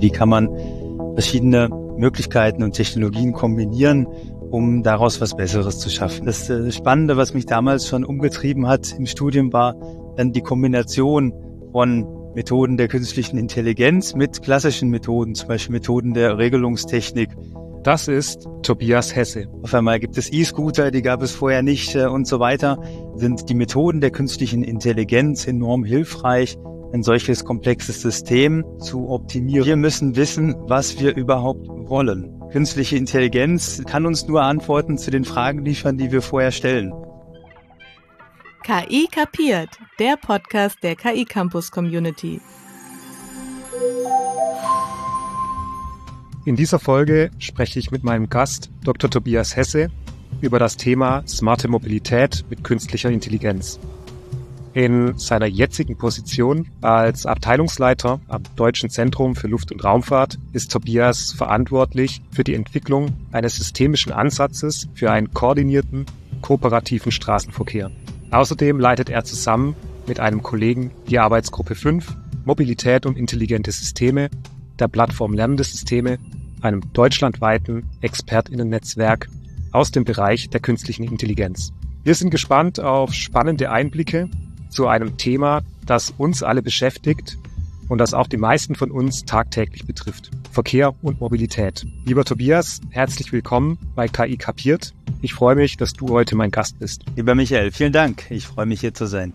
Wie kann man verschiedene Möglichkeiten und Technologien kombinieren, um daraus was Besseres zu schaffen? Das äh, Spannende, was mich damals schon umgetrieben hat im Studium, war dann die Kombination von Methoden der künstlichen Intelligenz mit klassischen Methoden, zum Beispiel Methoden der Regelungstechnik. Das ist Tobias Hesse. Auf einmal gibt es E-Scooter, die gab es vorher nicht äh, und so weiter. Sind die Methoden der künstlichen Intelligenz enorm hilfreich, ein solches komplexes System zu optimieren. Wir müssen wissen, was wir überhaupt wollen. Künstliche Intelligenz kann uns nur Antworten zu den Fragen liefern, die wir vorher stellen. KI kapiert, der Podcast der KI Campus Community. In dieser Folge spreche ich mit meinem Gast Dr. Tobias Hesse über das Thema smarte Mobilität mit künstlicher Intelligenz. In seiner jetzigen Position als Abteilungsleiter am Deutschen Zentrum für Luft- und Raumfahrt ist Tobias verantwortlich für die Entwicklung eines systemischen Ansatzes für einen koordinierten, kooperativen Straßenverkehr. Außerdem leitet er zusammen mit einem Kollegen die Arbeitsgruppe 5 Mobilität und intelligente Systeme der Plattform Lernende Systeme, einem deutschlandweiten Expertinnennetzwerk aus dem Bereich der künstlichen Intelligenz. Wir sind gespannt auf spannende Einblicke zu einem Thema, das uns alle beschäftigt und das auch die meisten von uns tagtäglich betrifft. Verkehr und Mobilität. Lieber Tobias, herzlich willkommen bei KI Kapiert. Ich freue mich, dass du heute mein Gast bist. Lieber Michael, vielen Dank. Ich freue mich hier zu sein.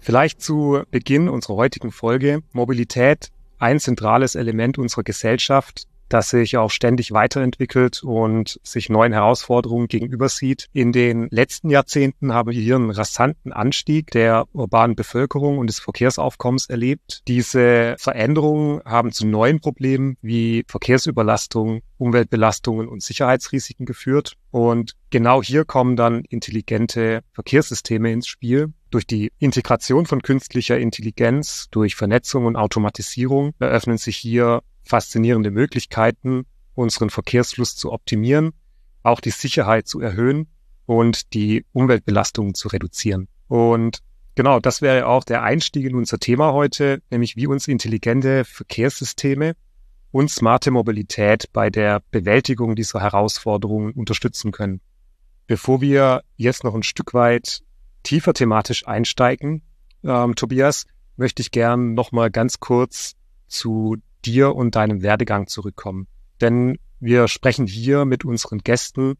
Vielleicht zu Beginn unserer heutigen Folge. Mobilität, ein zentrales Element unserer Gesellschaft, das sich auch ständig weiterentwickelt und sich neuen Herausforderungen gegenüber sieht. In den letzten Jahrzehnten haben wir hier einen rasanten Anstieg der urbanen Bevölkerung und des Verkehrsaufkommens erlebt. Diese Veränderungen haben zu neuen Problemen wie Verkehrsüberlastung, Umweltbelastungen und Sicherheitsrisiken geführt. Und genau hier kommen dann intelligente Verkehrssysteme ins Spiel. Durch die Integration von künstlicher Intelligenz, durch Vernetzung und Automatisierung eröffnen sich hier faszinierende Möglichkeiten, unseren Verkehrsfluss zu optimieren, auch die Sicherheit zu erhöhen und die Umweltbelastungen zu reduzieren. Und genau, das wäre auch der Einstieg in unser Thema heute, nämlich wie uns intelligente Verkehrssysteme und smarte Mobilität bei der Bewältigung dieser Herausforderungen unterstützen können. Bevor wir jetzt noch ein Stück weit tiefer thematisch einsteigen, ähm, Tobias, möchte ich gern nochmal ganz kurz zu dir und deinem Werdegang zurückkommen. Denn wir sprechen hier mit unseren Gästen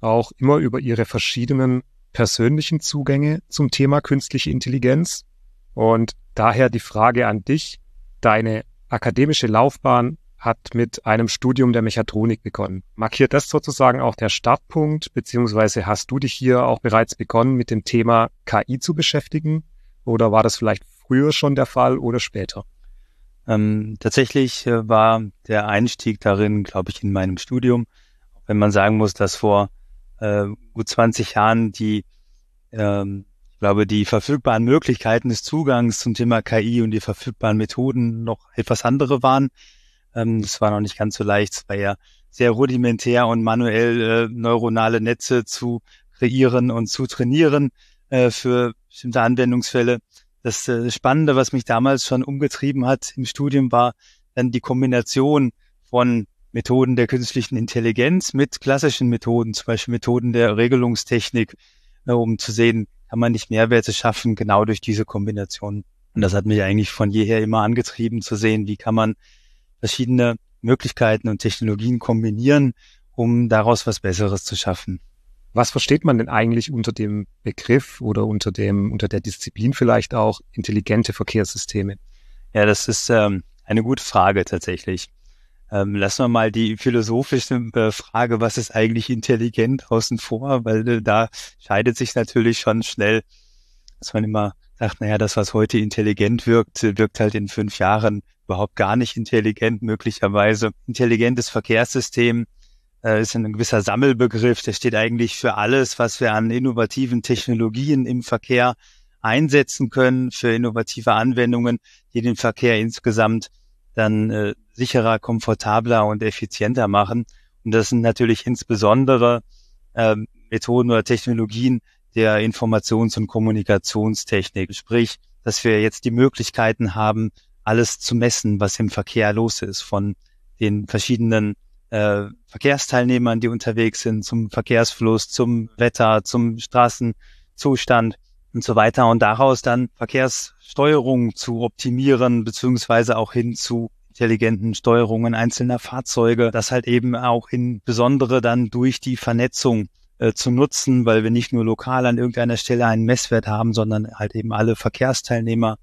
auch immer über ihre verschiedenen persönlichen Zugänge zum Thema künstliche Intelligenz. Und daher die Frage an dich. Deine akademische Laufbahn hat mit einem Studium der Mechatronik begonnen. Markiert das sozusagen auch der Startpunkt, beziehungsweise hast du dich hier auch bereits begonnen, mit dem Thema KI zu beschäftigen? Oder war das vielleicht früher schon der Fall oder später? Ähm, tatsächlich äh, war der Einstieg darin, glaube ich, in meinem Studium, wenn man sagen muss, dass vor äh, gut 20 Jahren die, ähm, ich glaube, die verfügbaren Möglichkeiten des Zugangs zum Thema KI und die verfügbaren Methoden noch etwas andere waren. Ähm, das war noch nicht ganz so leicht. Es war ja sehr rudimentär und manuell äh, neuronale Netze zu kreieren und zu trainieren äh, für bestimmte Anwendungsfälle. Das äh, Spannende, was mich damals schon umgetrieben hat im Studium, war dann die Kombination von Methoden der künstlichen Intelligenz mit klassischen Methoden, zum Beispiel Methoden der Regelungstechnik, äh, um zu sehen, kann man nicht Mehrwerte schaffen, genau durch diese Kombination. Und das hat mich eigentlich von jeher immer angetrieben, zu sehen, wie kann man verschiedene Möglichkeiten und Technologien kombinieren, um daraus was Besseres zu schaffen. Was versteht man denn eigentlich unter dem Begriff oder unter dem, unter der Disziplin vielleicht auch intelligente Verkehrssysteme? Ja, das ist ähm, eine gute Frage tatsächlich. Ähm, lassen wir mal die philosophische äh, Frage, was ist eigentlich intelligent außen vor, weil äh, da scheidet sich natürlich schon schnell, dass man immer sagt, naja, das, was heute intelligent wirkt, wirkt halt in fünf Jahren überhaupt gar nicht intelligent möglicherweise. Intelligentes Verkehrssystem äh, ist ein gewisser Sammelbegriff, der steht eigentlich für alles, was wir an innovativen Technologien im Verkehr einsetzen können, für innovative Anwendungen, die den Verkehr insgesamt dann äh, sicherer, komfortabler und effizienter machen. Und das sind natürlich insbesondere äh, Methoden oder Technologien, der Informations- und Kommunikationstechnik. Sprich, dass wir jetzt die Möglichkeiten haben, alles zu messen, was im Verkehr los ist, von den verschiedenen äh, Verkehrsteilnehmern, die unterwegs sind, zum Verkehrsfluss, zum Wetter, zum Straßenzustand und so weiter. Und daraus dann Verkehrssteuerung zu optimieren, beziehungsweise auch hin zu intelligenten Steuerungen einzelner Fahrzeuge, das halt eben auch in besondere dann durch die Vernetzung äh, zu nutzen, weil wir nicht nur lokal an irgendeiner Stelle einen Messwert haben, sondern halt eben alle Verkehrsteilnehmer,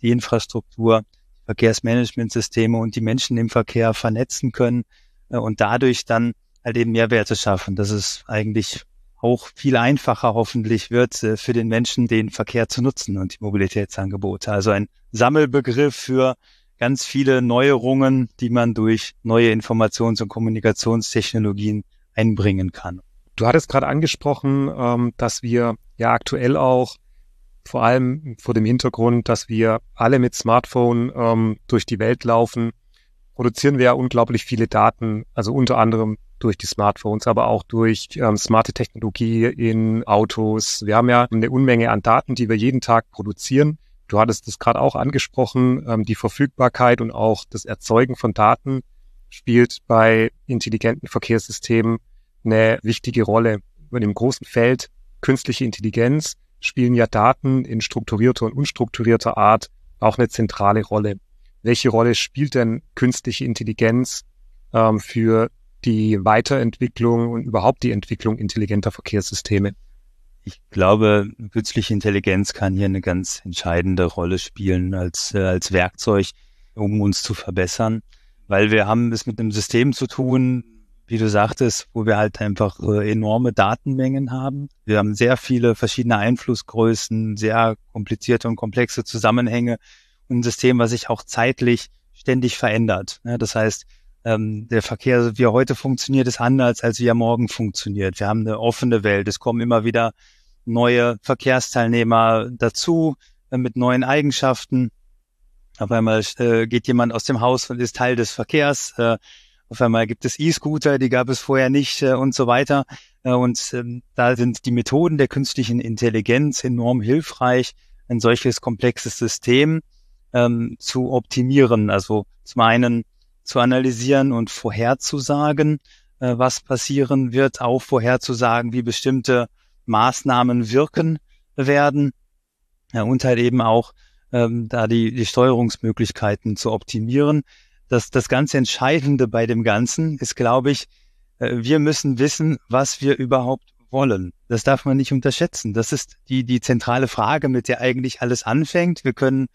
die Infrastruktur, Verkehrsmanagementsysteme und die Menschen im Verkehr vernetzen können äh, und dadurch dann halt eben Mehrwerte schaffen. Das ist eigentlich auch viel einfacher hoffentlich wird äh, für den Menschen, den Verkehr zu nutzen und die Mobilitätsangebote. Also ein Sammelbegriff für ganz viele Neuerungen, die man durch neue Informations- und Kommunikationstechnologien einbringen kann. Du hattest gerade angesprochen, ähm, dass wir ja aktuell auch vor allem vor dem Hintergrund, dass wir alle mit Smartphone ähm, durch die Welt laufen, produzieren wir ja unglaublich viele Daten, also unter anderem durch die Smartphones, aber auch durch ähm, smarte Technologie in Autos. Wir haben ja eine Unmenge an Daten, die wir jeden Tag produzieren. Du hattest es gerade auch angesprochen, ähm, die Verfügbarkeit und auch das Erzeugen von Daten spielt bei intelligenten Verkehrssystemen eine wichtige Rolle. In dem großen Feld künstliche Intelligenz spielen ja Daten in strukturierter und unstrukturierter Art auch eine zentrale Rolle. Welche Rolle spielt denn künstliche Intelligenz ähm, für die Weiterentwicklung und überhaupt die Entwicklung intelligenter Verkehrssysteme? Ich glaube, künstliche Intelligenz kann hier eine ganz entscheidende Rolle spielen als, äh, als Werkzeug, um uns zu verbessern, weil wir haben es mit einem System zu tun, wie du sagtest, wo wir halt einfach äh, enorme Datenmengen haben. Wir haben sehr viele verschiedene Einflussgrößen, sehr komplizierte und komplexe Zusammenhänge und ein System, was sich auch zeitlich ständig verändert. Ja, das heißt, ähm, der Verkehr, wie er heute funktioniert, ist anders, als wie er morgen funktioniert. Wir haben eine offene Welt. Es kommen immer wieder neue Verkehrsteilnehmer dazu äh, mit neuen Eigenschaften. Auf einmal äh, geht jemand aus dem Haus und ist Teil des Verkehrs. Auf einmal gibt es E-Scooter, die gab es vorher nicht äh, und so weiter. Äh, und ähm, da sind die Methoden der künstlichen Intelligenz enorm hilfreich, ein solches komplexes System ähm, zu optimieren. Also zum einen zu analysieren und vorherzusagen, äh, was passieren wird, auch vorherzusagen, wie bestimmte Maßnahmen wirken werden ja, und halt eben auch ähm, da die, die Steuerungsmöglichkeiten zu optimieren das, das ganz Entscheidende bei dem Ganzen ist, glaube ich, äh, wir müssen wissen, was wir überhaupt wollen. Das darf man nicht unterschätzen. Das ist die, die zentrale Frage, mit der eigentlich alles anfängt. Wir können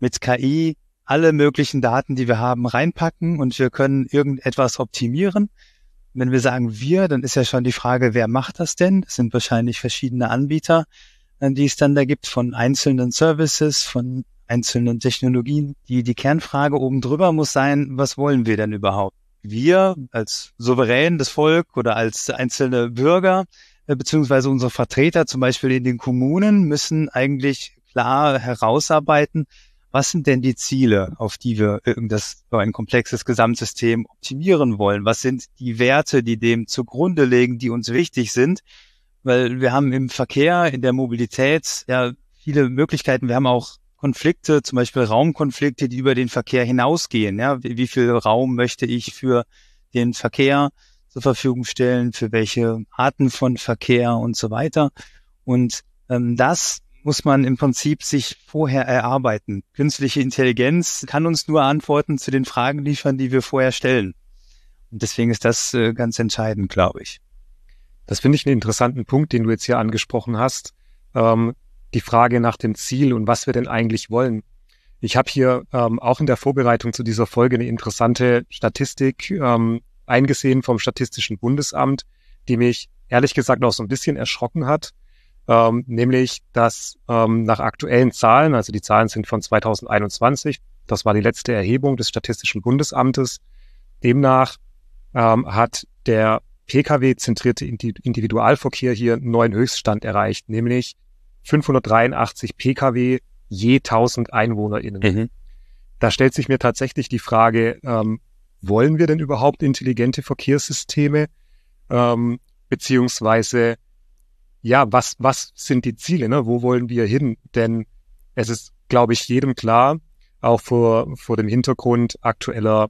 mit KI alle möglichen Daten, die wir haben, reinpacken und wir können irgendetwas optimieren. Wenn wir sagen wir, dann ist ja schon die Frage, wer macht das denn? Das sind wahrscheinlich verschiedene Anbieter, äh, die es dann da gibt, von einzelnen Services, von einzelnen Technologien. Die, die Kernfrage oben drüber muss sein, was wollen wir denn überhaupt? Wir als Souverän des Volk oder als einzelne Bürger, äh, beziehungsweise unsere Vertreter zum Beispiel in den Kommunen müssen eigentlich klar herausarbeiten, was sind denn die Ziele, auf die wir irgendwas so ein komplexes Gesamtsystem optimieren wollen? Was sind die Werte, die dem zugrunde legen, die uns wichtig sind? Weil wir haben im Verkehr, in der Mobilität ja viele Möglichkeiten. Wir haben auch Konflikte, zum Beispiel Raumkonflikte, die über den Verkehr hinausgehen. Ja, wie, wie viel Raum möchte ich für den Verkehr zur Verfügung stellen, für welche Arten von Verkehr und so weiter. Und ähm, das muss man im Prinzip sich vorher erarbeiten. Künstliche Intelligenz kann uns nur Antworten zu den Fragen liefern, die wir vorher stellen. Und deswegen ist das äh, ganz entscheidend, glaube ich. Das finde ich einen interessanten Punkt, den du jetzt hier angesprochen hast. Ähm, die Frage nach dem Ziel und was wir denn eigentlich wollen. Ich habe hier ähm, auch in der Vorbereitung zu dieser Folge eine interessante Statistik ähm, eingesehen vom Statistischen Bundesamt, die mich ehrlich gesagt auch so ein bisschen erschrocken hat. Ähm, nämlich, dass ähm, nach aktuellen Zahlen, also die Zahlen sind von 2021, das war die letzte Erhebung des Statistischen Bundesamtes, demnach ähm, hat der Pkw-zentrierte Individualverkehr hier einen neuen Höchststand erreicht, nämlich 583 Pkw je 1000 EinwohnerInnen. Mhm. Da stellt sich mir tatsächlich die Frage, ähm, wollen wir denn überhaupt intelligente Verkehrssysteme? Ähm, beziehungsweise ja, was, was sind die Ziele, ne? Wo wollen wir hin? Denn es ist, glaube ich, jedem klar, auch vor, vor dem Hintergrund aktueller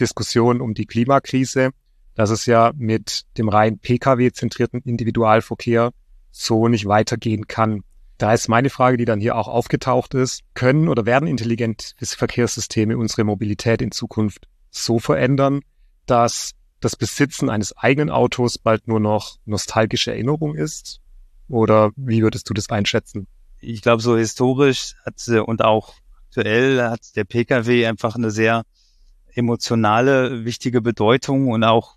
Diskussion um die Klimakrise, dass es ja mit dem rein Pkw-zentrierten Individualverkehr so nicht weitergehen kann. Da ist meine Frage, die dann hier auch aufgetaucht ist, können oder werden intelligente Verkehrssysteme unsere Mobilität in Zukunft so verändern, dass das Besitzen eines eigenen Autos bald nur noch nostalgische Erinnerung ist? Oder wie würdest du das einschätzen? Ich glaube, so historisch hat und auch aktuell hat der Pkw einfach eine sehr emotionale, wichtige Bedeutung und auch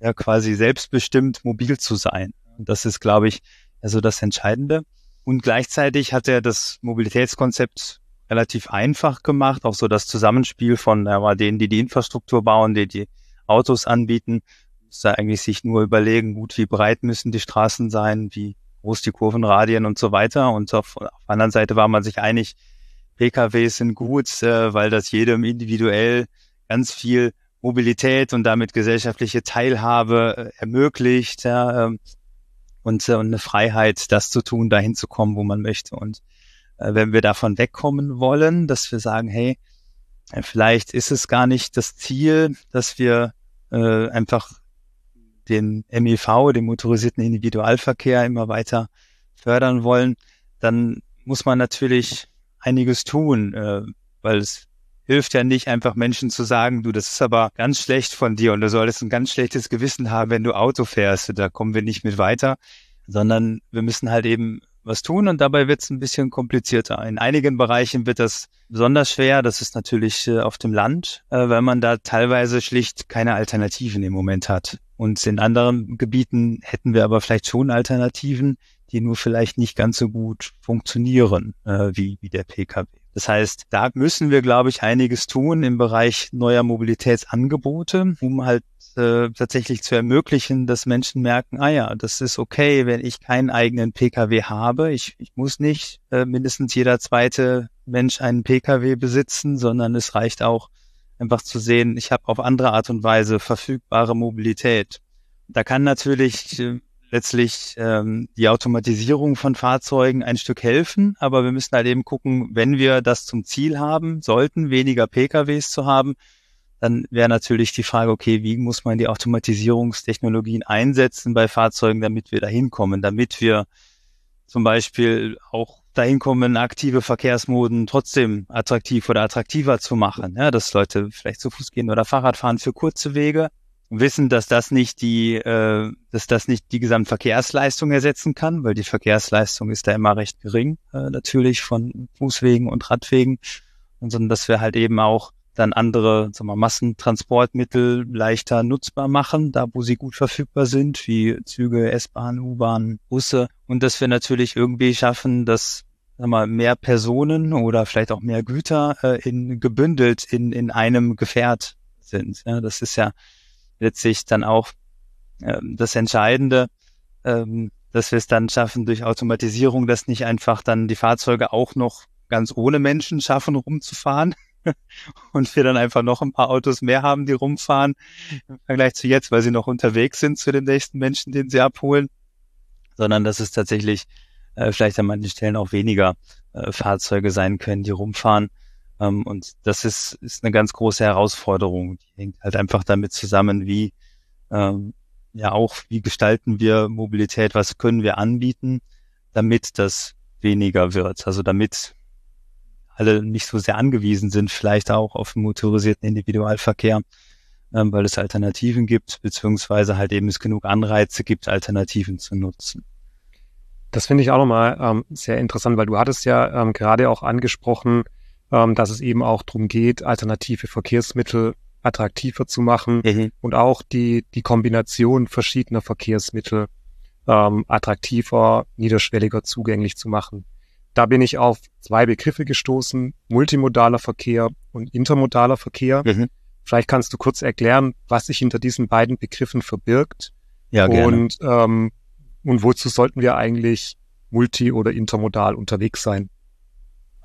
ja quasi selbstbestimmt mobil zu sein. Und das ist, glaube ich, also das Entscheidende. Und gleichzeitig hat er das Mobilitätskonzept relativ einfach gemacht, auch so das Zusammenspiel von ja, denen, die die Infrastruktur bauen, die die Autos anbieten, muss da eigentlich sich nur überlegen, gut, wie breit müssen die Straßen sein, wie groß die Kurvenradien und so weiter. Und auf, auf der anderen Seite war man sich einig, PKWs sind gut, äh, weil das jedem individuell ganz viel Mobilität und damit gesellschaftliche Teilhabe äh, ermöglicht ja, ähm, und, äh, und eine Freiheit, das zu tun, dahin zu kommen, wo man möchte. Und äh, wenn wir davon wegkommen wollen, dass wir sagen, hey, vielleicht ist es gar nicht das Ziel, dass wir äh, einfach den MEV, den motorisierten Individualverkehr immer weiter fördern wollen, dann muss man natürlich einiges tun, äh, weil es hilft ja nicht einfach Menschen zu sagen, du, das ist aber ganz schlecht von dir und du solltest ein ganz schlechtes Gewissen haben, wenn du Auto fährst, da kommen wir nicht mit weiter, sondern wir müssen halt eben was tun und dabei wird es ein bisschen komplizierter. In einigen Bereichen wird das besonders schwer, das ist natürlich äh, auf dem Land, äh, weil man da teilweise schlicht keine Alternativen im Moment hat. Und in anderen Gebieten hätten wir aber vielleicht schon Alternativen, die nur vielleicht nicht ganz so gut funktionieren äh, wie, wie der Pkw. Das heißt, da müssen wir, glaube ich, einiges tun im Bereich neuer Mobilitätsangebote, um halt äh, tatsächlich zu ermöglichen, dass Menschen merken, ah ja, das ist okay, wenn ich keinen eigenen Pkw habe. Ich, ich muss nicht äh, mindestens jeder zweite Mensch einen Pkw besitzen, sondern es reicht auch einfach zu sehen, ich habe auf andere Art und Weise verfügbare Mobilität. Da kann natürlich äh, letztlich ähm, die Automatisierung von Fahrzeugen ein Stück helfen, aber wir müssen halt eben gucken, wenn wir das zum Ziel haben, sollten weniger PKWs zu haben, dann wäre natürlich die Frage, okay, wie muss man die Automatisierungstechnologien einsetzen bei Fahrzeugen, damit wir dahin kommen, damit wir zum Beispiel auch dahin kommen, aktive Verkehrsmoden trotzdem attraktiv oder attraktiver zu machen, ja, dass Leute vielleicht zu Fuß gehen oder Fahrrad fahren für kurze Wege, wissen, dass das nicht die, äh, dass das nicht die Gesamtverkehrsleistung ersetzen kann, weil die Verkehrsleistung ist da immer recht gering, äh, natürlich von Fußwegen und Radwegen, und sondern dass wir halt eben auch dann andere sagen wir, Massentransportmittel leichter nutzbar machen, da wo sie gut verfügbar sind, wie Züge, S-Bahn, U-Bahn, Busse. Und dass wir natürlich irgendwie schaffen, dass sagen wir, mehr Personen oder vielleicht auch mehr Güter äh, in, gebündelt in, in einem Gefährt sind. Ja, das ist ja letztlich dann auch ähm, das Entscheidende, ähm, dass wir es dann schaffen, durch Automatisierung, dass nicht einfach dann die Fahrzeuge auch noch ganz ohne Menschen schaffen, rumzufahren und wir dann einfach noch ein paar Autos mehr haben, die rumfahren im Vergleich zu jetzt, weil sie noch unterwegs sind zu den nächsten Menschen, den sie abholen, sondern dass es tatsächlich äh, vielleicht an manchen Stellen auch weniger äh, Fahrzeuge sein können, die rumfahren ähm, und das ist, ist eine ganz große Herausforderung. Die hängt halt einfach damit zusammen, wie ähm, ja auch, wie gestalten wir Mobilität, was können wir anbieten, damit das weniger wird. Also damit alle nicht so sehr angewiesen sind, vielleicht auch auf motorisierten Individualverkehr, ähm, weil es Alternativen gibt, beziehungsweise halt eben es genug Anreize gibt, Alternativen zu nutzen. Das finde ich auch nochmal ähm, sehr interessant, weil du hattest ja ähm, gerade auch angesprochen, ähm, dass es eben auch darum geht, alternative Verkehrsmittel attraktiver zu machen mhm. und auch die, die Kombination verschiedener Verkehrsmittel ähm, attraktiver, niederschwelliger zugänglich zu machen. Da bin ich auf zwei Begriffe gestoßen, multimodaler Verkehr und intermodaler Verkehr. Mhm. Vielleicht kannst du kurz erklären, was sich hinter diesen beiden Begriffen verbirgt. Ja. Und, ähm, und wozu sollten wir eigentlich multi- oder intermodal unterwegs sein?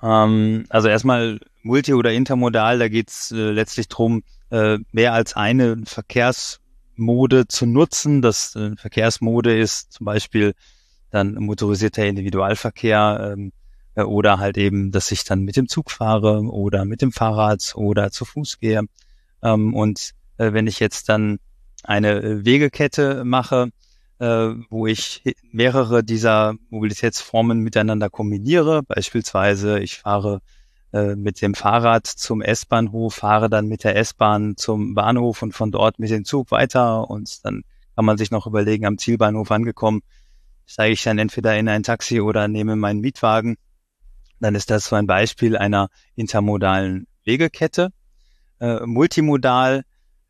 Ähm, also erstmal multi- oder intermodal, da geht's äh, letztlich drum, äh, mehr als eine Verkehrsmode zu nutzen. Das äh, Verkehrsmode ist zum Beispiel dann motorisierter Individualverkehr ähm, äh, oder halt eben, dass ich dann mit dem Zug fahre oder mit dem Fahrrad oder zu Fuß gehe. Ähm, und äh, wenn ich jetzt dann eine Wegekette mache, äh, wo ich mehrere dieser Mobilitätsformen miteinander kombiniere, beispielsweise ich fahre äh, mit dem Fahrrad zum S-Bahnhof, fahre dann mit der S-Bahn zum Bahnhof und von dort mit dem Zug weiter und dann kann man sich noch überlegen, am Zielbahnhof angekommen, steige ich dann entweder in ein Taxi oder nehme meinen Mietwagen. Dann ist das so ein Beispiel einer intermodalen Wegekette. Äh, multimodal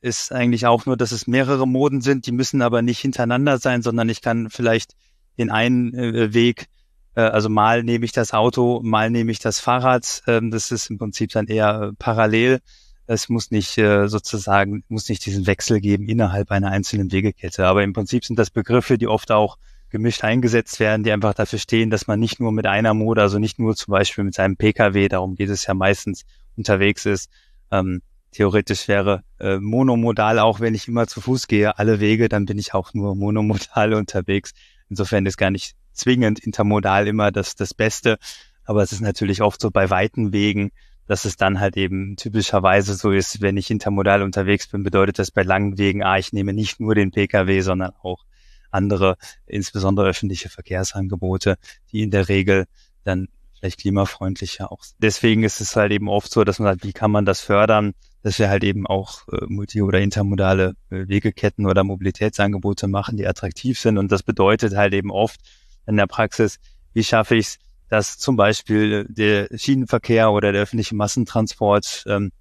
ist eigentlich auch nur, dass es mehrere Moden sind, die müssen aber nicht hintereinander sein, sondern ich kann vielleicht den einen äh, Weg, äh, also mal nehme ich das Auto, mal nehme ich das Fahrrad. Ähm, das ist im Prinzip dann eher äh, parallel. Es muss nicht äh, sozusagen, muss nicht diesen Wechsel geben innerhalb einer einzelnen Wegekette. Aber im Prinzip sind das Begriffe, die oft auch gemischt eingesetzt werden, die einfach dafür stehen, dass man nicht nur mit einer Mode, also nicht nur zum Beispiel mit seinem Pkw, darum geht es ja meistens, unterwegs ist. Ähm, theoretisch wäre äh, monomodal, auch wenn ich immer zu Fuß gehe, alle Wege, dann bin ich auch nur monomodal unterwegs. Insofern ist gar nicht zwingend intermodal immer das, das Beste. Aber es ist natürlich oft so bei weiten Wegen, dass es dann halt eben typischerweise so ist, wenn ich intermodal unterwegs bin, bedeutet das bei langen Wegen, ah, ich nehme nicht nur den Pkw, sondern auch andere, insbesondere öffentliche Verkehrsangebote, die in der Regel dann vielleicht klimafreundlicher auch. Deswegen ist es halt eben oft so, dass man sagt, wie kann man das fördern, dass wir halt eben auch äh, multi- oder intermodale äh, Wegeketten oder Mobilitätsangebote machen, die attraktiv sind. Und das bedeutet halt eben oft in der Praxis, wie schaffe ich es, dass zum Beispiel der Schienenverkehr oder der öffentliche Massentransport, ähm,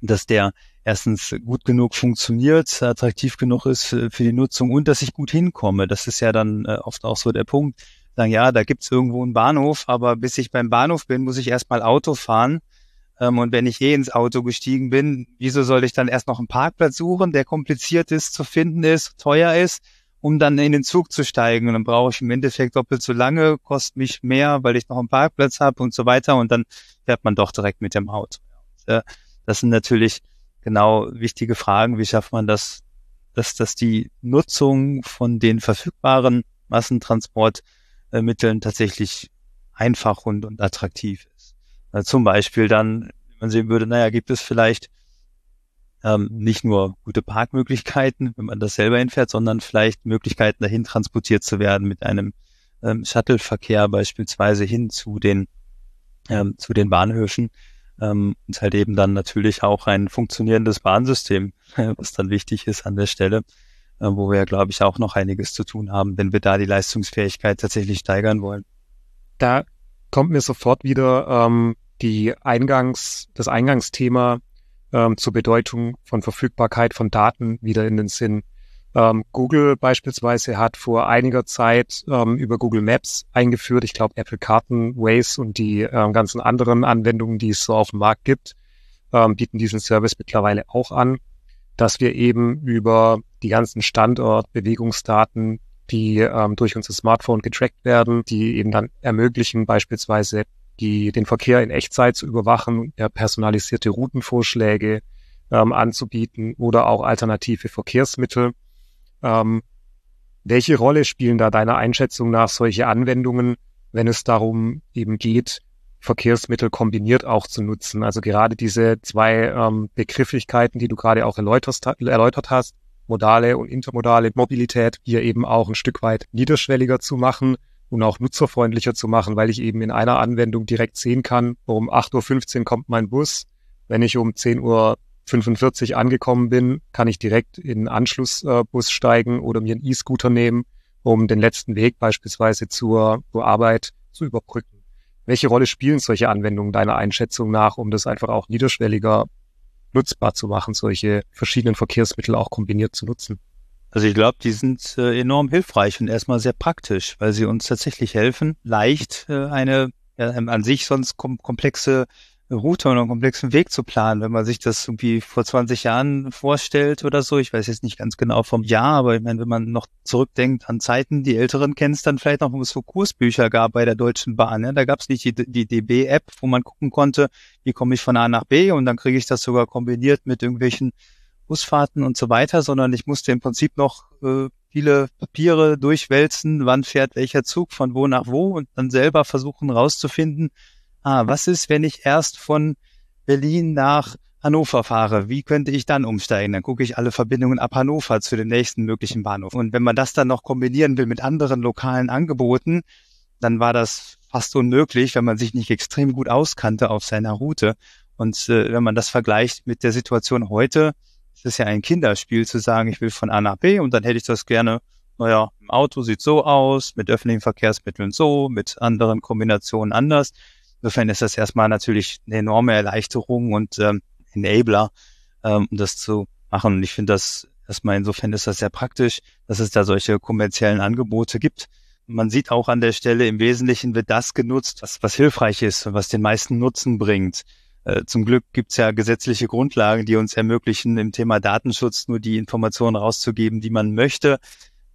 dass der erstens gut genug funktioniert, attraktiv genug ist für die Nutzung und dass ich gut hinkomme. Das ist ja dann äh, oft auch so der Punkt. Sagen, ja, da gibt's irgendwo einen Bahnhof, aber bis ich beim Bahnhof bin, muss ich erstmal Auto fahren. Ähm, und wenn ich eh ins Auto gestiegen bin, wieso soll ich dann erst noch einen Parkplatz suchen, der kompliziert ist, zu finden ist, teuer ist? um dann in den Zug zu steigen. Und dann brauche ich im Endeffekt doppelt so lange, kostet mich mehr, weil ich noch einen Parkplatz habe und so weiter. Und dann fährt man doch direkt mit dem Auto. Äh, das sind natürlich genau wichtige Fragen. Wie schafft man das, dass, dass die Nutzung von den verfügbaren Massentransportmitteln tatsächlich einfach und, und attraktiv ist? Also zum Beispiel dann, man sehen würde, naja, gibt es vielleicht ähm, nicht nur gute Parkmöglichkeiten, wenn man das selber hinfährt, sondern vielleicht Möglichkeiten dahin transportiert zu werden mit einem ähm, Shuttle-Verkehr beispielsweise hin zu den ähm, zu den Bahnhöfen ähm, und halt eben dann natürlich auch ein funktionierendes Bahnsystem, was dann wichtig ist an der Stelle, äh, wo wir, glaube ich, auch noch einiges zu tun haben, wenn wir da die Leistungsfähigkeit tatsächlich steigern wollen. Da kommt mir sofort wieder ähm, die Eingangs, das Eingangsthema ähm, zur Bedeutung von Verfügbarkeit von Daten wieder in den Sinn. Ähm, Google beispielsweise hat vor einiger Zeit ähm, über Google Maps eingeführt, ich glaube Apple Karten, Waze und die ähm, ganzen anderen Anwendungen, die es so auf dem Markt gibt, ähm, bieten diesen Service mittlerweile auch an, dass wir eben über die ganzen Standort, Bewegungsdaten, die ähm, durch unser Smartphone getrackt werden, die eben dann ermöglichen, beispielsweise die, den Verkehr in Echtzeit zu überwachen, ja, personalisierte Routenvorschläge ähm, anzubieten oder auch alternative Verkehrsmittel. Ähm, welche Rolle spielen da deiner Einschätzung nach solche Anwendungen, wenn es darum eben geht, Verkehrsmittel kombiniert auch zu nutzen? Also gerade diese zwei ähm, Begrifflichkeiten, die du gerade auch erläutert hast, modale und intermodale Mobilität, hier eben auch ein Stück weit niederschwelliger zu machen und auch nutzerfreundlicher zu machen, weil ich eben in einer Anwendung direkt sehen kann, um 8.15 Uhr kommt mein Bus. Wenn ich um 10.45 Uhr angekommen bin, kann ich direkt in einen Anschlussbus steigen oder mir einen E-Scooter nehmen, um den letzten Weg beispielsweise zur, zur Arbeit zu überbrücken. Welche Rolle spielen solche Anwendungen deiner Einschätzung nach, um das einfach auch niederschwelliger nutzbar zu machen, solche verschiedenen Verkehrsmittel auch kombiniert zu nutzen? Also ich glaube, die sind äh, enorm hilfreich und erstmal sehr praktisch, weil sie uns tatsächlich helfen, leicht äh, eine ja, an sich sonst kom komplexe Route und einen komplexen Weg zu planen. Wenn man sich das irgendwie vor 20 Jahren vorstellt oder so, ich weiß jetzt nicht ganz genau vom Jahr, aber ich meine, wenn man noch zurückdenkt an Zeiten, die Älteren kennen es dann vielleicht noch, wo es so Kursbücher gab bei der Deutschen Bahn. Ja? Da gab es nicht die, die DB-App, wo man gucken konnte, wie komme ich von A nach B und dann kriege ich das sogar kombiniert mit irgendwelchen Busfahrten und so weiter, sondern ich musste im Prinzip noch äh, viele Papiere durchwälzen, wann fährt welcher Zug von wo nach wo und dann selber versuchen rauszufinden, ah, was ist, wenn ich erst von Berlin nach Hannover fahre, wie könnte ich dann umsteigen? Dann gucke ich alle Verbindungen ab Hannover zu dem nächsten möglichen Bahnhof. Und wenn man das dann noch kombinieren will mit anderen lokalen Angeboten, dann war das fast unmöglich, wenn man sich nicht extrem gut auskannte auf seiner Route. Und äh, wenn man das vergleicht mit der Situation heute, ist es ja ein Kinderspiel zu sagen, ich will von A nach B und dann hätte ich das gerne, naja, im Auto sieht so aus, mit öffentlichen Verkehrsmitteln so, mit anderen Kombinationen anders. Insofern ist das erstmal natürlich eine enorme Erleichterung und ähm, Enabler, ähm, um das zu machen. Und ich finde das erstmal insofern ist das sehr praktisch, dass es da solche kommerziellen Angebote gibt. Man sieht auch an der Stelle, im Wesentlichen wird das genutzt, was, was hilfreich ist und was den meisten Nutzen bringt. Äh, zum Glück gibt es ja gesetzliche Grundlagen, die uns ermöglichen, im Thema Datenschutz nur die Informationen rauszugeben, die man möchte.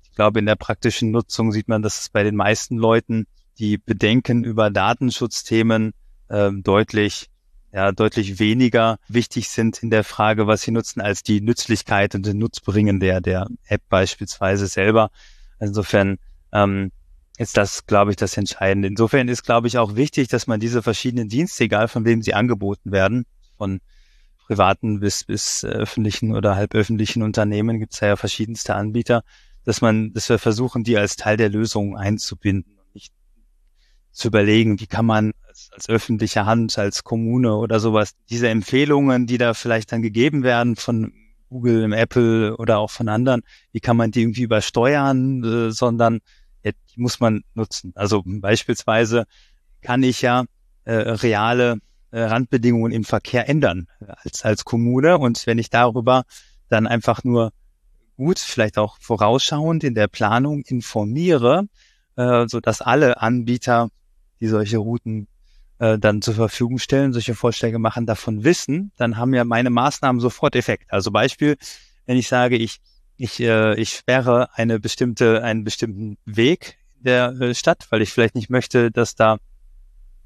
Ich glaube, in der praktischen Nutzung sieht man, dass es bei den meisten Leuten die Bedenken über Datenschutzthemen äh, deutlich ja, deutlich weniger wichtig sind in der Frage, was sie nutzen, als die Nützlichkeit und den Nutzbringen der, der App beispielsweise selber. Insofern ähm, ist das, glaube ich, das Entscheidende. Insofern ist, glaube ich, auch wichtig, dass man diese verschiedenen Dienste, egal von wem sie angeboten werden, von privaten bis, bis öffentlichen oder halböffentlichen Unternehmen, gibt es ja verschiedenste Anbieter, dass man, dass wir versuchen, die als Teil der Lösung einzubinden und nicht zu überlegen, wie kann man als, als öffentliche Hand, als Kommune oder sowas, diese Empfehlungen, die da vielleicht dann gegeben werden von Google, Apple oder auch von anderen, wie kann man die irgendwie übersteuern, äh, sondern ja, die muss man nutzen. Also beispielsweise kann ich ja äh, reale äh, Randbedingungen im Verkehr ändern als, als Kommune. Und wenn ich darüber dann einfach nur gut, vielleicht auch vorausschauend in der Planung informiere, äh, so dass alle Anbieter, die solche Routen äh, dann zur Verfügung stellen, solche Vorschläge machen, davon wissen, dann haben ja meine Maßnahmen sofort Effekt. Also Beispiel, wenn ich sage, ich ich, äh, ich sperre eine bestimmte, einen bestimmten Weg der äh, Stadt, weil ich vielleicht nicht möchte, dass da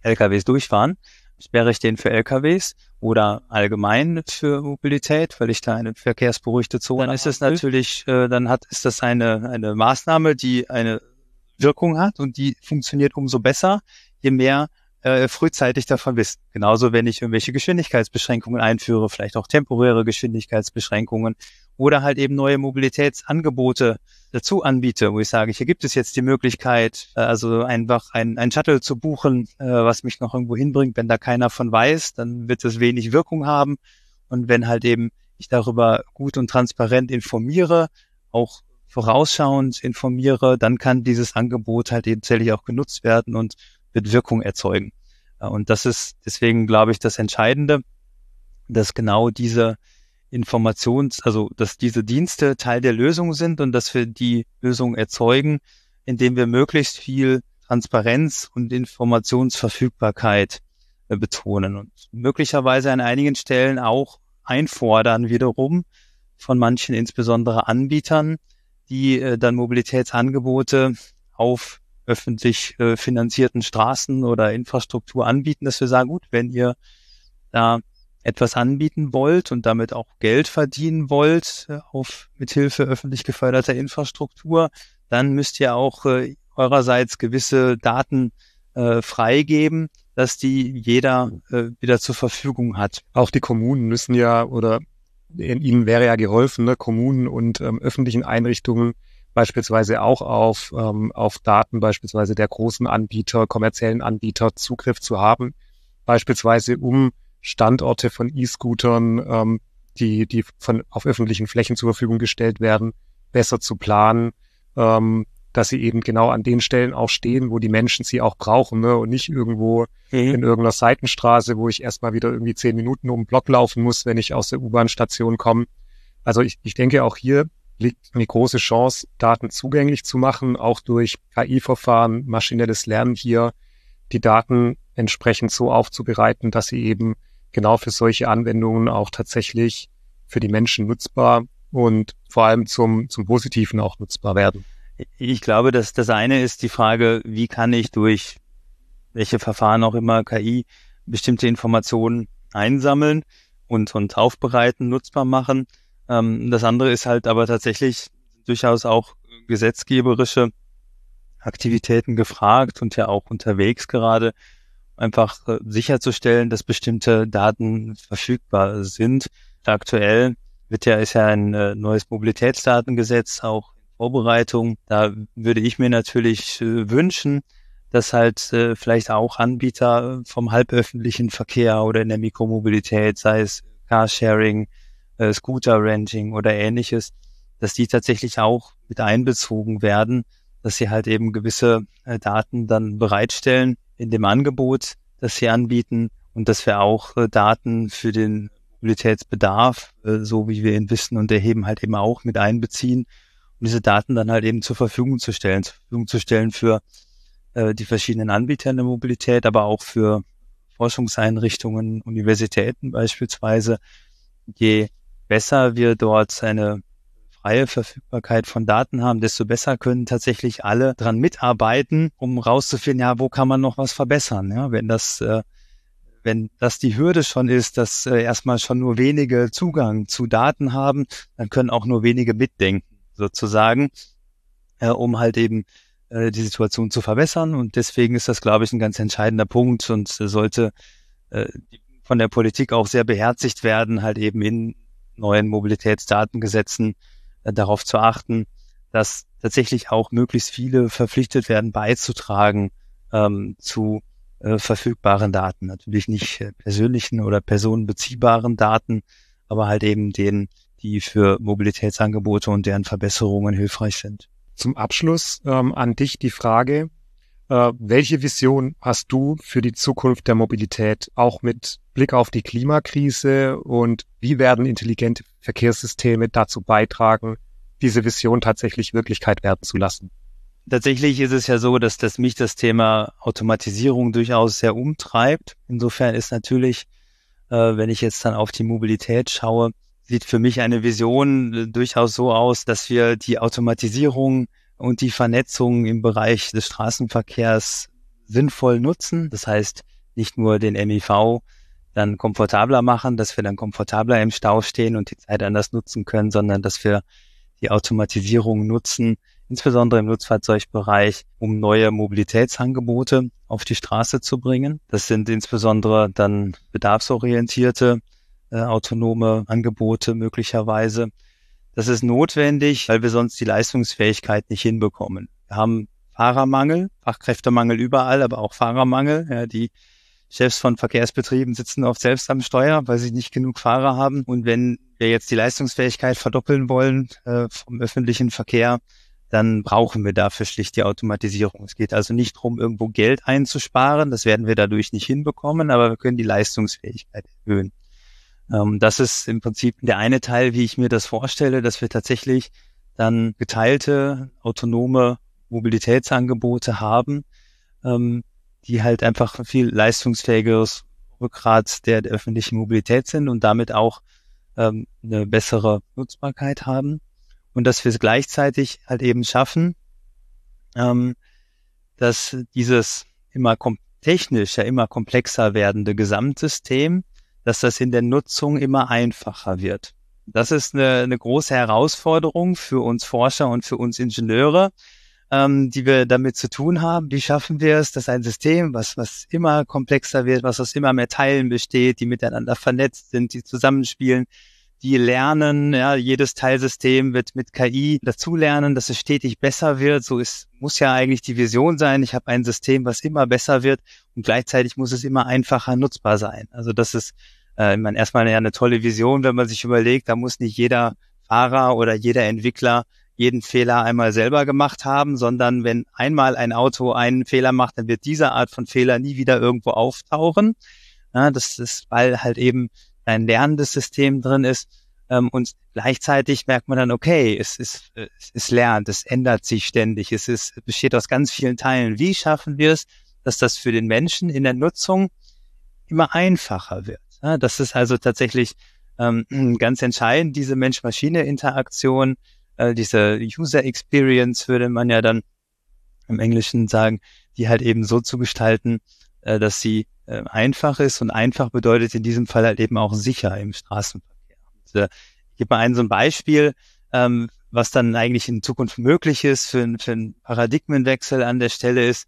LKWs durchfahren, sperre ich den für LKWs oder allgemein für Mobilität, weil ich da eine verkehrsberuhigte Zone dann ist es natürlich, äh, dann hat ist das eine eine Maßnahme, die eine Wirkung hat und die funktioniert umso besser, je mehr äh, frühzeitig davon wissen. Genauso, wenn ich irgendwelche Geschwindigkeitsbeschränkungen einführe, vielleicht auch temporäre Geschwindigkeitsbeschränkungen oder halt eben neue Mobilitätsangebote dazu anbiete, wo ich sage, hier gibt es jetzt die Möglichkeit, äh, also einfach ein, ein Shuttle zu buchen, äh, was mich noch irgendwo hinbringt. Wenn da keiner von weiß, dann wird es wenig Wirkung haben. Und wenn halt eben ich darüber gut und transparent informiere, auch vorausschauend informiere, dann kann dieses Angebot halt eben tatsächlich auch genutzt werden und wird Wirkung erzeugen. Und das ist deswegen, glaube ich, das Entscheidende, dass genau diese Informations, also dass diese Dienste Teil der Lösung sind und dass wir die Lösung erzeugen, indem wir möglichst viel Transparenz und Informationsverfügbarkeit äh, betonen und möglicherweise an einigen Stellen auch einfordern wiederum von manchen insbesondere Anbietern, die äh, dann Mobilitätsangebote auf öffentlich äh, finanzierten Straßen oder Infrastruktur anbieten, dass wir sagen, gut, wenn ihr da etwas anbieten wollt und damit auch Geld verdienen wollt äh, auf mithilfe öffentlich geförderter Infrastruktur, dann müsst ihr auch äh, eurerseits gewisse Daten äh, freigeben, dass die jeder äh, wieder zur Verfügung hat. Auch die Kommunen müssen ja oder ihnen wäre ja geholfen, ne, Kommunen und ähm, öffentlichen Einrichtungen beispielsweise auch auf, ähm, auf Daten beispielsweise der großen Anbieter, kommerziellen Anbieter Zugriff zu haben, beispielsweise um Standorte von E-Scootern, ähm, die, die von, auf öffentlichen Flächen zur Verfügung gestellt werden, besser zu planen, ähm, dass sie eben genau an den Stellen auch stehen, wo die Menschen sie auch brauchen, ne? und nicht irgendwo mhm. in irgendeiner Seitenstraße, wo ich erstmal wieder irgendwie zehn Minuten um den Block laufen muss, wenn ich aus der U-Bahn-Station komme. Also ich, ich denke auch hier liegt eine große Chance, Daten zugänglich zu machen, auch durch KI-Verfahren, maschinelles Lernen hier, die Daten entsprechend so aufzubereiten, dass sie eben genau für solche Anwendungen auch tatsächlich für die Menschen nutzbar und vor allem zum, zum Positiven auch nutzbar werden. Ich glaube, dass das eine ist die Frage, wie kann ich durch welche Verfahren auch immer KI bestimmte Informationen einsammeln und, und aufbereiten, nutzbar machen. Ähm, das andere ist halt aber tatsächlich durchaus auch gesetzgeberische Aktivitäten gefragt und ja auch unterwegs gerade, einfach äh, sicherzustellen, dass bestimmte Daten verfügbar sind. Aktuell wird ja, ist ja ein äh, neues Mobilitätsdatengesetz auch in Vorbereitung. Da würde ich mir natürlich äh, wünschen, dass halt äh, vielleicht auch Anbieter vom halböffentlichen Verkehr oder in der Mikromobilität, sei es Carsharing, äh, Scooter-Renting oder ähnliches, dass die tatsächlich auch mit einbezogen werden, dass sie halt eben gewisse äh, Daten dann bereitstellen in dem Angebot, das sie anbieten und dass wir auch äh, Daten für den Mobilitätsbedarf, äh, so wie wir ihn wissen und erheben, halt eben auch mit einbeziehen und diese Daten dann halt eben zur Verfügung zu stellen, zur Verfügung zu stellen für äh, die verschiedenen Anbieter in der Mobilität, aber auch für Forschungseinrichtungen, Universitäten beispielsweise. Je besser wir dort eine freie Verfügbarkeit von Daten haben, desto besser können tatsächlich alle dran mitarbeiten, um rauszufinden, ja, wo kann man noch was verbessern. Ja, wenn das, äh, wenn das die Hürde schon ist, dass äh, erstmal schon nur wenige Zugang zu Daten haben, dann können auch nur wenige mitdenken, sozusagen, äh, um halt eben äh, die Situation zu verbessern. Und deswegen ist das, glaube ich, ein ganz entscheidender Punkt und sollte äh, von der Politik auch sehr beherzigt werden, halt eben in neuen Mobilitätsdatengesetzen äh, darauf zu achten, dass tatsächlich auch möglichst viele verpflichtet werden, beizutragen ähm, zu äh, verfügbaren Daten. Natürlich nicht äh, persönlichen oder personenbeziehbaren Daten, aber halt eben denen, die für Mobilitätsangebote und deren Verbesserungen hilfreich sind. Zum Abschluss ähm, an dich die Frage, äh, welche Vision hast du für die Zukunft der Mobilität, auch mit Blick auf die Klimakrise und wie werden intelligente Verkehrssysteme dazu beitragen, diese Vision tatsächlich Wirklichkeit werden zu lassen? Tatsächlich ist es ja so, dass, dass mich das Thema Automatisierung durchaus sehr umtreibt. Insofern ist natürlich, äh, wenn ich jetzt dann auf die Mobilität schaue, sieht für mich eine Vision äh, durchaus so aus, dass wir die Automatisierung und die Vernetzung im Bereich des Straßenverkehrs sinnvoll nutzen. Das heißt, nicht nur den MIV dann komfortabler machen, dass wir dann komfortabler im Stau stehen und die Zeit anders nutzen können, sondern dass wir die Automatisierung nutzen, insbesondere im Nutzfahrzeugbereich, um neue Mobilitätsangebote auf die Straße zu bringen. Das sind insbesondere dann bedarfsorientierte äh, autonome Angebote möglicherweise. Das ist notwendig, weil wir sonst die Leistungsfähigkeit nicht hinbekommen. Wir haben Fahrermangel, Fachkräftemangel überall, aber auch Fahrermangel. Ja, die Chefs von Verkehrsbetrieben sitzen oft selbst am Steuer, weil sie nicht genug Fahrer haben. Und wenn wir jetzt die Leistungsfähigkeit verdoppeln wollen äh, vom öffentlichen Verkehr, dann brauchen wir dafür schlicht die Automatisierung. Es geht also nicht darum, irgendwo Geld einzusparen. Das werden wir dadurch nicht hinbekommen, aber wir können die Leistungsfähigkeit erhöhen. Ähm, das ist im Prinzip der eine Teil, wie ich mir das vorstelle, dass wir tatsächlich dann geteilte, autonome Mobilitätsangebote haben, ähm, die halt einfach viel leistungsfähigeres Rückgrat der, der öffentlichen Mobilität sind und damit auch ähm, eine bessere Nutzbarkeit haben. Und dass wir es gleichzeitig halt eben schaffen, ähm, dass dieses immer technisch ja immer komplexer werdende Gesamtsystem dass das in der Nutzung immer einfacher wird. Das ist eine, eine große Herausforderung für uns Forscher und für uns Ingenieure, ähm, die wir damit zu tun haben. Wie schaffen wir es, dass ein System, was, was immer komplexer wird, was aus immer mehr Teilen besteht, die miteinander vernetzt sind, die zusammenspielen, die lernen, ja, jedes Teilsystem wird mit KI dazulernen, dass es stetig besser wird. So ist, muss ja eigentlich die Vision sein. Ich habe ein System, was immer besser wird und gleichzeitig muss es immer einfacher nutzbar sein. Also das ist, äh, ich meine, erstmal ja eine tolle Vision, wenn man sich überlegt, da muss nicht jeder Fahrer oder jeder Entwickler jeden Fehler einmal selber gemacht haben, sondern wenn einmal ein Auto einen Fehler macht, dann wird diese Art von Fehler nie wieder irgendwo auftauchen. Ja, das ist, weil halt eben ein lernendes System drin ist. Ähm, und gleichzeitig merkt man dann, okay, es ist, es ist lernt, es ändert sich ständig, es ist, es besteht aus ganz vielen Teilen. Wie schaffen wir es, dass das für den Menschen in der Nutzung immer einfacher wird? Ja, das ist also tatsächlich ähm, ganz entscheidend, diese Mensch-Maschine-Interaktion, äh, diese User Experience würde man ja dann im Englischen sagen, die halt eben so zu gestalten, äh, dass sie äh, einfach ist und einfach bedeutet in diesem Fall halt eben auch sicher im Straßenverkehr. Und, äh, ich gebe mal ein so ein Beispiel. Ähm, was dann eigentlich in Zukunft möglich ist für, für einen Paradigmenwechsel an der Stelle ist,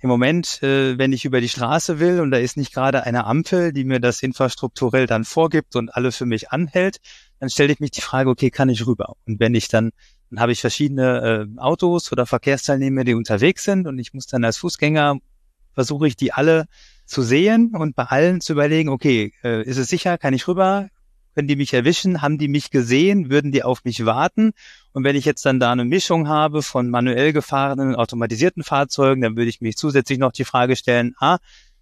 im Moment, äh, wenn ich über die Straße will und da ist nicht gerade eine Ampel, die mir das infrastrukturell dann vorgibt und alle für mich anhält, dann stelle ich mich die Frage, okay, kann ich rüber? Und wenn ich dann, dann habe ich verschiedene äh, Autos oder Verkehrsteilnehmer, die unterwegs sind und ich muss dann als Fußgänger, versuche ich die alle zu sehen und bei allen zu überlegen, okay, äh, ist es sicher, kann ich rüber? Können die mich erwischen? Haben die mich gesehen? Würden die auf mich warten? Und wenn ich jetzt dann da eine Mischung habe von manuell gefahrenen, automatisierten Fahrzeugen, dann würde ich mich zusätzlich noch die Frage stellen, ah,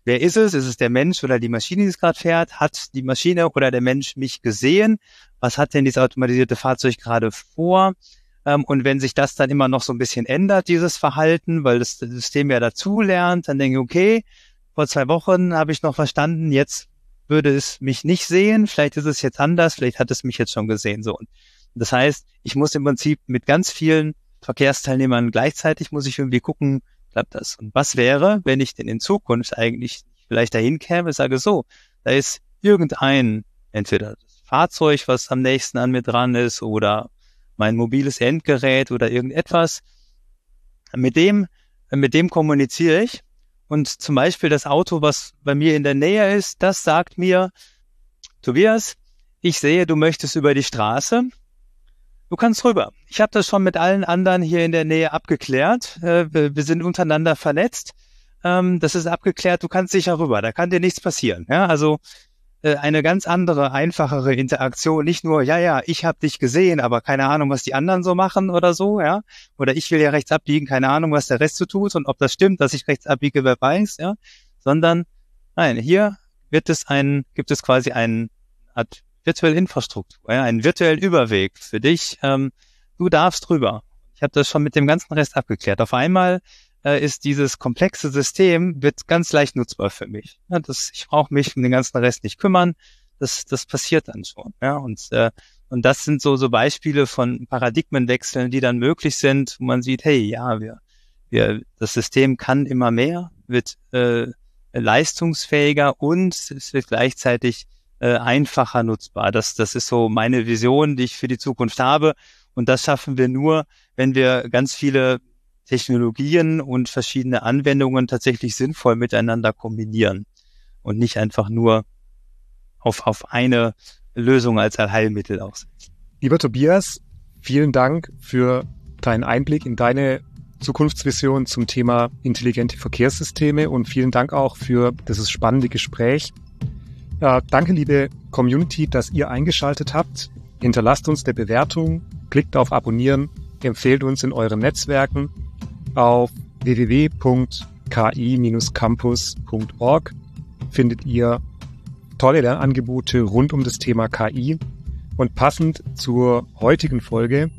wer ist es? Ist es der Mensch oder die Maschine, die es gerade fährt? Hat die Maschine oder der Mensch mich gesehen? Was hat denn dieses automatisierte Fahrzeug gerade vor? Ähm, und wenn sich das dann immer noch so ein bisschen ändert, dieses Verhalten, weil das System ja dazu lernt, dann denke ich, okay, vor zwei Wochen habe ich noch verstanden, jetzt würde es mich nicht sehen, vielleicht ist es jetzt anders, vielleicht hat es mich jetzt schon gesehen. So. Das heißt, ich muss im Prinzip mit ganz vielen Verkehrsteilnehmern gleichzeitig muss ich irgendwie gucken, klappt das? Und was wäre, wenn ich denn in Zukunft eigentlich vielleicht dahin käme, sage so, da ist irgendein, entweder das Fahrzeug, was am nächsten an mir dran ist, oder mein mobiles Endgerät oder irgendetwas, mit dem, mit dem kommuniziere ich und zum Beispiel das Auto, was bei mir in der Nähe ist, das sagt mir, Tobias, ich sehe, du möchtest über die Straße. Du kannst rüber. Ich habe das schon mit allen anderen hier in der Nähe abgeklärt. Äh, wir sind untereinander vernetzt. Ähm, das ist abgeklärt. Du kannst sicher rüber. Da kann dir nichts passieren. Ja, also äh, eine ganz andere, einfachere Interaktion. Nicht nur, ja, ja, ich habe dich gesehen, aber keine Ahnung, was die anderen so machen oder so, ja. Oder ich will ja rechts abbiegen, keine Ahnung, was der Rest so tut und ob das stimmt, dass ich rechts abbiege, wer weiß, ja. Sondern, nein, hier wird es ein, gibt es quasi eine Art virtuelle Infrastruktur, ja, einen virtuellen Überweg für dich. Ähm, du darfst drüber. Ich habe das schon mit dem ganzen Rest abgeklärt. Auf einmal äh, ist dieses komplexe System wird ganz leicht nutzbar für mich. Ja, das, ich brauche mich um den ganzen Rest nicht kümmern. Das, das passiert dann schon. Ja, und, äh, und das sind so, so Beispiele von Paradigmenwechseln, die dann möglich sind, wo man sieht, hey, ja, wir, wir, das System kann immer mehr, wird äh, leistungsfähiger und es wird gleichzeitig äh, einfacher nutzbar. Das, das ist so meine Vision, die ich für die Zukunft habe. Und das schaffen wir nur, wenn wir ganz viele Technologien und verschiedene Anwendungen tatsächlich sinnvoll miteinander kombinieren und nicht einfach nur auf, auf eine Lösung als Allheilmittel aussetzen. Lieber Tobias, vielen Dank für deinen Einblick in deine Zukunftsvision zum Thema intelligente Verkehrssysteme und vielen Dank auch für dieses spannende Gespräch. Ja, danke, liebe Community, dass ihr eingeschaltet habt. Hinterlasst uns eine Bewertung, klickt auf Abonnieren, empfehlt uns in euren Netzwerken auf www.ki-campus.org findet ihr tolle Lernangebote rund um das Thema KI. Und passend zur heutigen Folge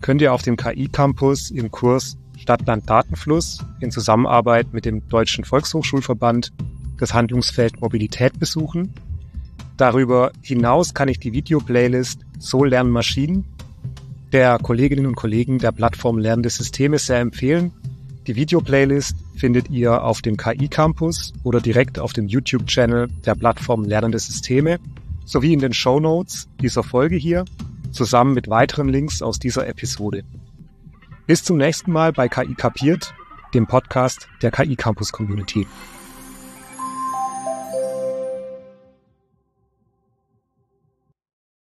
könnt ihr auf dem KI-Campus im Kurs Stadtland Datenfluss in Zusammenarbeit mit dem Deutschen Volkshochschulverband das Handlungsfeld Mobilität besuchen. Darüber hinaus kann ich die Videoplaylist So lernen Maschinen der Kolleginnen und Kollegen der Plattform Lernende Systeme sehr empfehlen. Die Videoplaylist findet ihr auf dem KI-Campus oder direkt auf dem YouTube-Channel der Plattform Lernende Systeme sowie in den Show Notes dieser Folge hier, zusammen mit weiteren Links aus dieser Episode. Bis zum nächsten Mal bei KI Kapiert, dem Podcast der KI Campus Community.